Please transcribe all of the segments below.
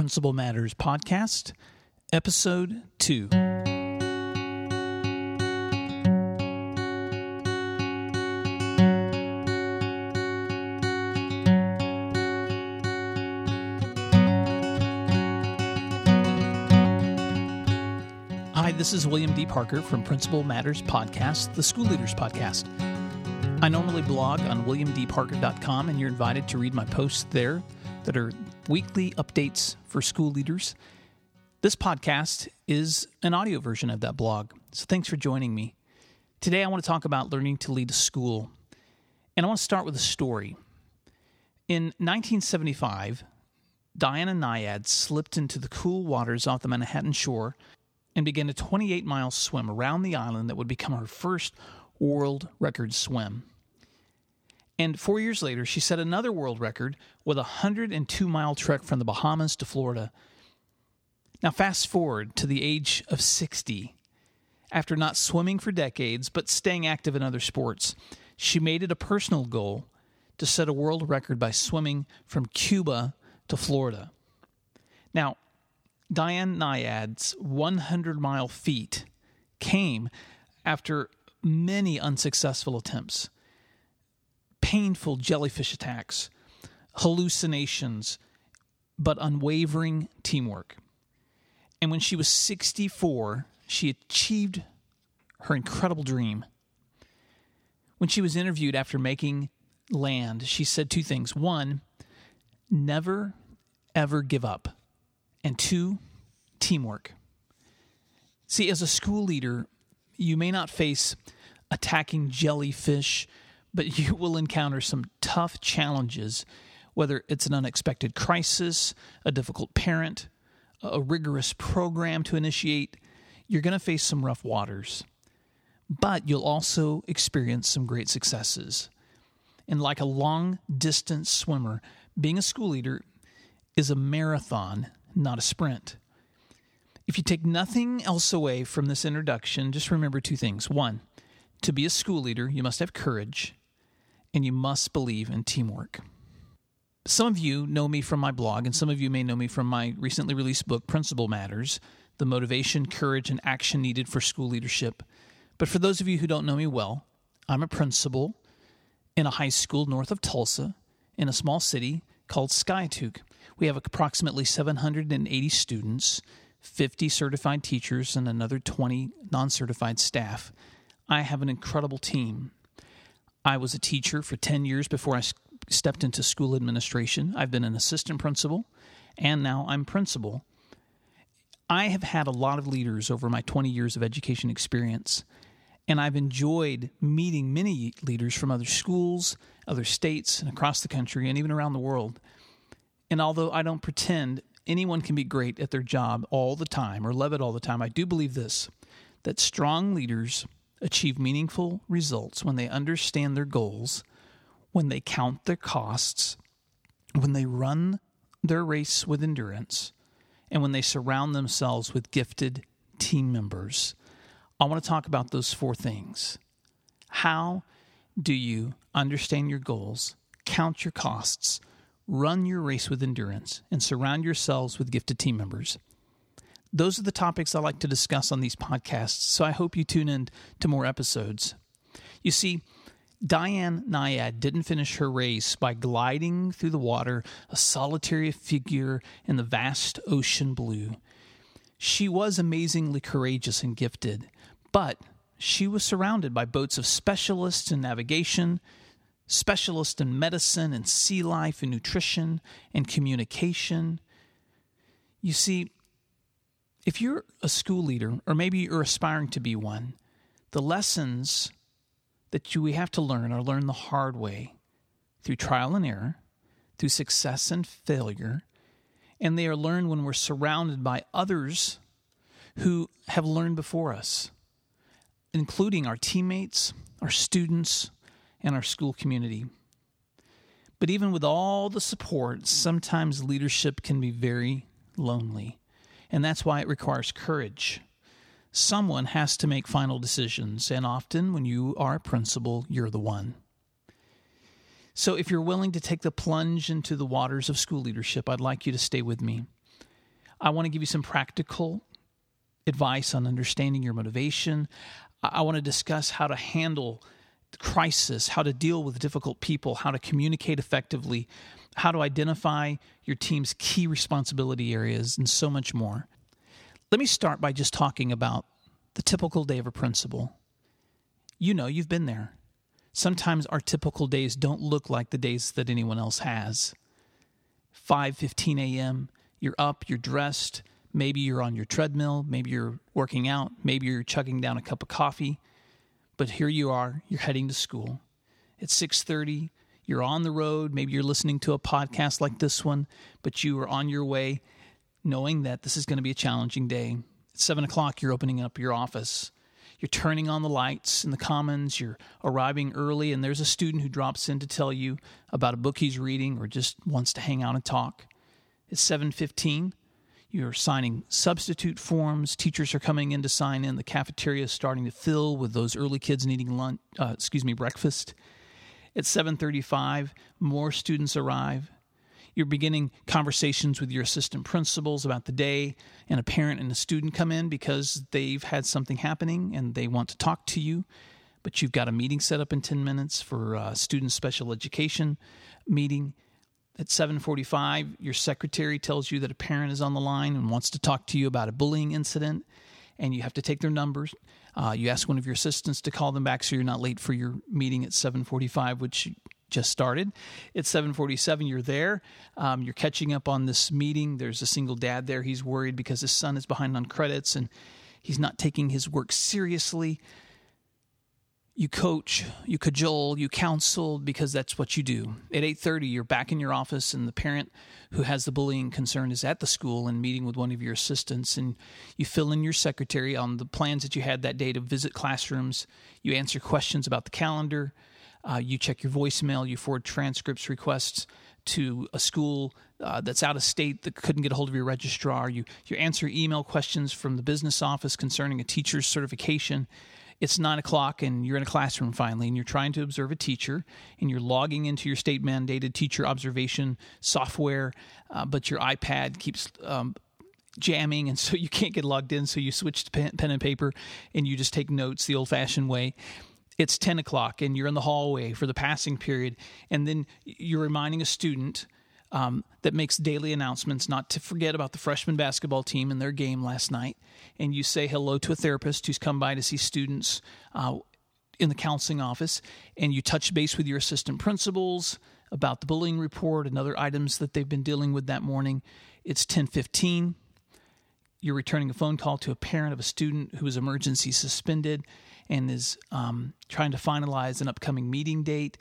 Principal Matters Podcast, Episode 2. Hi, this is William D. Parker from Principal Matters Podcast, the School Leaders Podcast. I normally blog on williamdparker.com, and you're invited to read my posts there that are weekly updates for school leaders. This podcast is an audio version of that blog, so thanks for joining me. Today, I want to talk about learning to lead a school, and I want to start with a story. In 1975, Diana Nyad slipped into the cool waters off the Manhattan shore and began a 28 mile swim around the island that would become her first world record swim. And four years later, she set another world record with a 102 mile trek from the Bahamas to Florida. Now, fast forward to the age of 60. After not swimming for decades, but staying active in other sports, she made it a personal goal to set a world record by swimming from Cuba to Florida. Now, Diane Nyad's 100 mile feat came after many unsuccessful attempts painful jellyfish attacks, hallucinations, but unwavering teamwork. And when she was 64, she achieved her incredible dream. When she was interviewed after making land, she said two things. One, never, ever give up. And two, teamwork. See, as a school leader, you may not face attacking jellyfish but you will encounter some tough challenges, whether it's an unexpected crisis, a difficult parent, a rigorous program to initiate. You're going to face some rough waters, but you'll also experience some great successes. And like a long distance swimmer, being a school leader is a marathon, not a sprint. If you take nothing else away from this introduction, just remember two things. One, to be a school leader, you must have courage and you must believe in teamwork. Some of you know me from my blog, and some of you may know me from my recently released book, Principal Matters The Motivation, Courage, and Action Needed for School Leadership. But for those of you who don't know me well, I'm a principal in a high school north of Tulsa in a small city called Skiatook. We have approximately 780 students, 50 certified teachers, and another 20 non certified staff. I have an incredible team I was a teacher for 10 years before I stepped into school administration. I've been an assistant principal, and now I'm principal. I have had a lot of leaders over my 20 years of education experience, and I've enjoyed meeting many leaders from other schools, other states, and across the country, and even around the world. And although I don't pretend anyone can be great at their job all the time or love it all the time, I do believe this that strong leaders achieve meaningful results when they understand their goals, when they count their costs, when they run their race with endurance, and when they surround themselves with gifted team members. I want to talk about those four things. How do you understand your goals, count your costs, run your race with endurance, and surround yourselves with gifted team members? Those are the topics I like to discuss on these podcasts, so I hope you tune in to more episodes. You see, Diane Nyad didn't finish her race by gliding through the water, a solitary figure in the vast ocean blue. She was amazingly courageous and gifted, but she was surrounded by boats of specialists in navigation, specialists in medicine and sea life and nutrition and communication. You see, if you're a school leader, or maybe you're aspiring to be one, the lessons that you, we have to learn are learned the hard way through trial and error, through success and failure, and they are learned when we're surrounded by others who have learned before us, including our teammates, our students, and our school community. But even with all the support, sometimes leadership can be very lonely and that's why it requires courage. Someone has to make final decisions, and often when you are a principal, you're the one. So, if you're willing to take the plunge into the waters of school leadership, I'd like you to stay with me. I want to give you some practical advice on understanding your motivation. I want to discuss how to handle crisis, how to deal with difficult people, how to communicate effectively, how to identify your team's key responsibility areas, and so much more. Let me start by just talking about the typical day of a principal. You know, you've been there. Sometimes our typical days don't look like the days that anyone else has. 5:15 a.m., you're up, you're dressed, maybe you're on your treadmill, maybe you're working out, maybe you're chugging down a cup of coffee, but here you are, you're heading to school. It's 6:30, you're on the road, maybe you're listening to a podcast like this one, but you are on your way knowing that this is going to be a challenging day. At 7 o'clock, you're opening up your office you're turning on the lights in the commons, you're arriving early, and there's a student who drops in to tell you about a book he's reading or just wants to hang out and talk. It's 7:15. You're signing substitute forms. Teachers are coming in to sign in. The cafeteria is starting to fill with those early kids needing lunch. Uh, excuse me, breakfast. At 7:35, more students arrive. You're beginning conversations with your assistant principals about the day, and a parent and a student come in because they've had something happening and they want to talk to you. But you've got a meeting set up in 10 minutes for a student special education meeting. At 7:45, your secretary tells you that a parent is on the line and wants to talk to you about a bullying incident, and you have to take their numbers. Uh, you ask one of your assistants to call them back so you're not late for your meeting at 7:45, which just started. It's 7:47. You're there. Um, you're catching up on this meeting. There's a single dad there. He's worried because his son is behind on credits and he's not taking his work seriously. You coach, you cajole, you counsel because that's what you do. At 8:30, you're back in your office, and the parent who has the bullying concern is at the school and meeting with one of your assistants. And you fill in your secretary on the plans that you had that day to visit classrooms. You answer questions about the calendar uh, you check your voicemail, you forward transcripts requests to a school uh, that's out of state that couldn't get a hold of your registrar. You you answer email questions from the business office concerning a teacher's certification. It's nine o'clock and you're in a classroom finally, and you're trying to observe a teacher, and you're logging into your state mandated teacher observation software, uh, but your iPad keeps um, jamming and so you can't get logged in so you switch to pen, pen, and paper and you just take notes the old fashioned way. It's 10 o'clock and you're in the hallway for the passing period, and then you're reminding a student um, that makes daily announcements not to forget about the freshman basketball team and their game last night, and you say hello to a therapist who's come by to see students uh, in the counseling office, and you touch base with your assistant principals about the bullying report and other items that they've been dealing with that morning. It's 10:15. You're returning a phone call to a parent of a student who is emergency suspended and is um, trying to finalize an upcoming meeting date.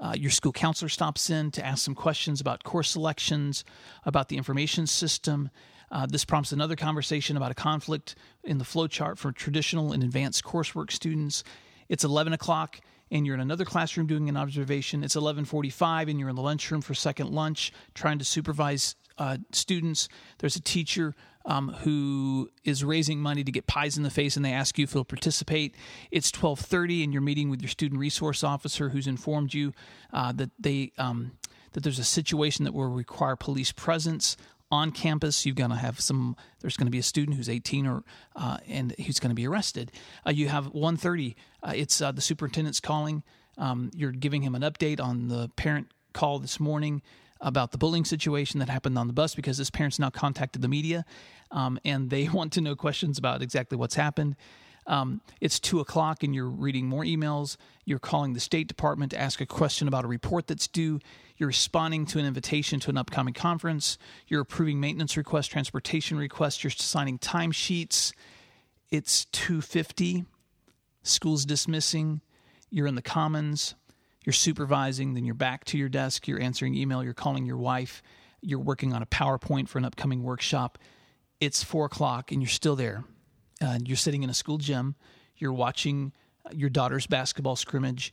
Uh, your school counselor stops in to ask some questions about course selections, about the information system. Uh, this prompts another conversation about a conflict in the flowchart for traditional and advanced coursework students. It's 11 o'clock and you're in another classroom doing an observation. It's 11:45 and you're in the lunchroom for second lunch trying to supervise uh, students. There's a teacher um, who is raising money to get pies in the face, and they ask you if you'll participate. It's 12:30, and you're meeting with your student resource officer, who's informed you uh, that they um, that there's a situation that will require police presence on campus. You're going to have some. There's going to be a student who's 18 or uh, and who's going to be arrested. Uh, you have 1:30. Uh, it's uh, the superintendent's calling. Um, you're giving him an update on the parent call this morning about the bullying situation that happened on the bus because his parents now contacted the media um, and they want to know questions about exactly what's happened. Um, it's two o'clock and you're reading more emails. You're calling the State Department to ask a question about a report that's due. You're responding to an invitation to an upcoming conference. You're approving maintenance requests, transportation requests. You're signing timesheets. It's 250. School's dismissing. You're in the Commons you're supervising, then you're back to your desk, you're answering email, you're calling your wife, you're working on a PowerPoint for an upcoming workshop. It's four o'clock and you're still there. Uh, you're sitting in a school gym, you're watching your daughter's basketball scrimmage,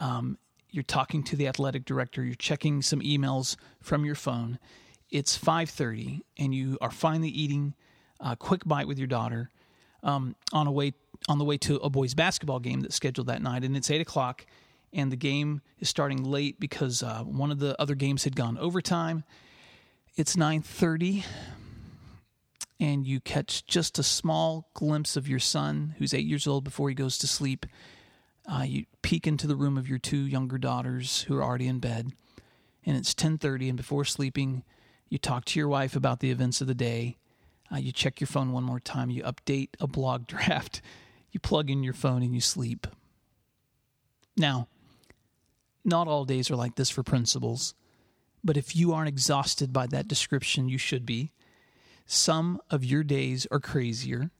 um, you're talking to the athletic director, you're checking some emails from your phone. It's 5:30 and you are finally eating a quick bite with your daughter um, on a way on the way to a boys basketball game that's scheduled that night, and it's eight o'clock and the game is starting late because uh, one of the other games had gone overtime. It's 9:30. and you catch just a small glimpse of your son who's eight years old before he goes to sleep. Uh, you peek into the room of your two younger daughters who are already in bed, and it's 10:30. And before sleeping, you talk to your wife about the events of the day. Uh, you check your phone one more time. You update a blog draft. You plug in your phone and you sleep. Now, not all days are like this for principals, but if you aren't exhausted by that description, you should be. Some of your days are crazier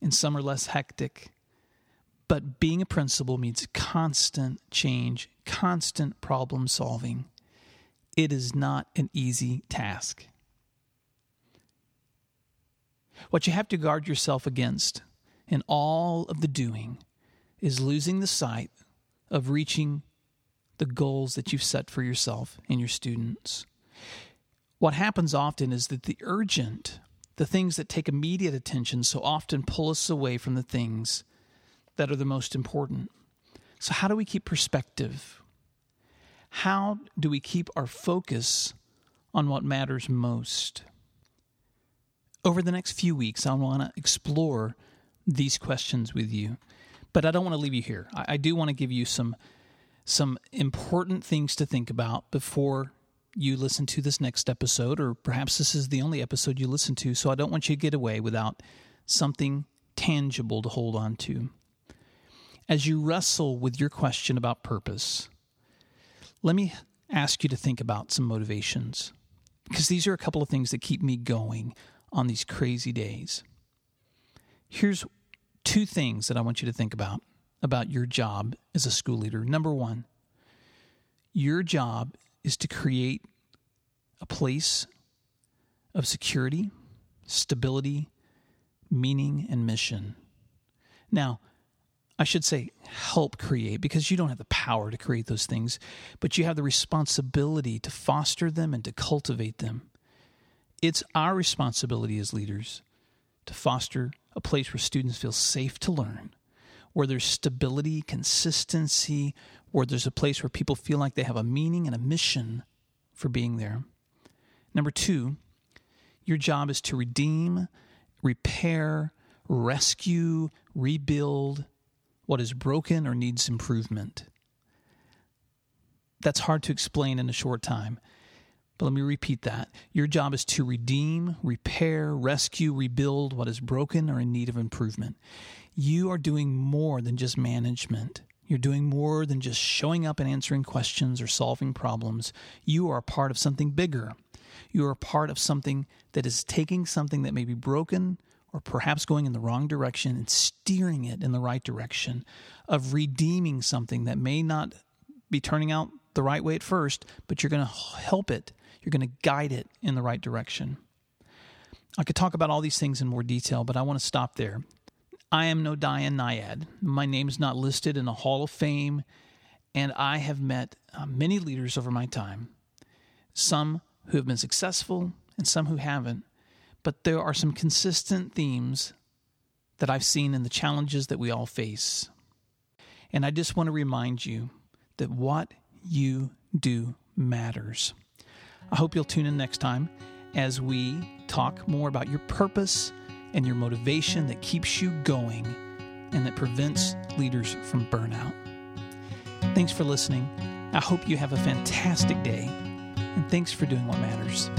and some are less hectic. But being a principal means constant change, constant problem solving. It is not an easy task. What you have to guard yourself against in all of the doing is losing the sight of reaching the goals that you've set for yourself and your students what happens often is that the urgent, the things that take immediate attention, so often pull us away from the things that are the most important. So, how do we keep perspective? How do we keep our focus on what matters most? Over the next few weeks, I want to explore these questions with you, but I don't want to leave you here. I, do want to give you some some important things to think about before you listen to this next episode, or perhaps this is the only episode you listen to. So I don't want you to get away without something tangible to hold on to. As you wrestle with your question about purpose, let me ask you to think about some motivations, because these are a couple of things that keep me going on these crazy days. Here's two things that I want you to think about about your job as a school leader. Number one, your job is to create a place of security, stability, meaning, and mission. Now, I should say help create because you don't have the power to create those things, but you have the responsibility to foster them and to cultivate them. It's our responsibility as leaders to foster a place where students feel safe to learn, where there's stability, consistency, where there's a place where people feel like they have a meaning and a mission for being there. Number two, your job is to redeem, repair, rescue, rebuild what is broken or needs improvement. That's hard to explain in a short time. But let me repeat that. Your job is to redeem, repair, rescue, rebuild what is broken or in need of improvement. You are doing more than just management. You're doing more than just showing up and answering questions or solving problems. You are a part of something bigger. You are a part of something that is taking something that may be broken or perhaps going in the wrong direction and steering it in the right direction, of redeeming something that may not be turning out the right way at first, but you're going to help it. You're going to guide it in the right direction. I could talk about all these things in more detail, but I want to stop there. I am no Diane Nyad. My name is not listed in a Hall of Fame, and I have met uh, many leaders over my time, some who have been successful and some who haven't. But there are some consistent themes that I've seen in the challenges that we all face. And I just want to remind you that what you do matters. I hope you'll tune in next time as we talk more about your purpose and your motivation that keeps you going and that prevents leaders from burnout. Thanks for listening. I hope you have a fantastic day, and thanks for doing what matters.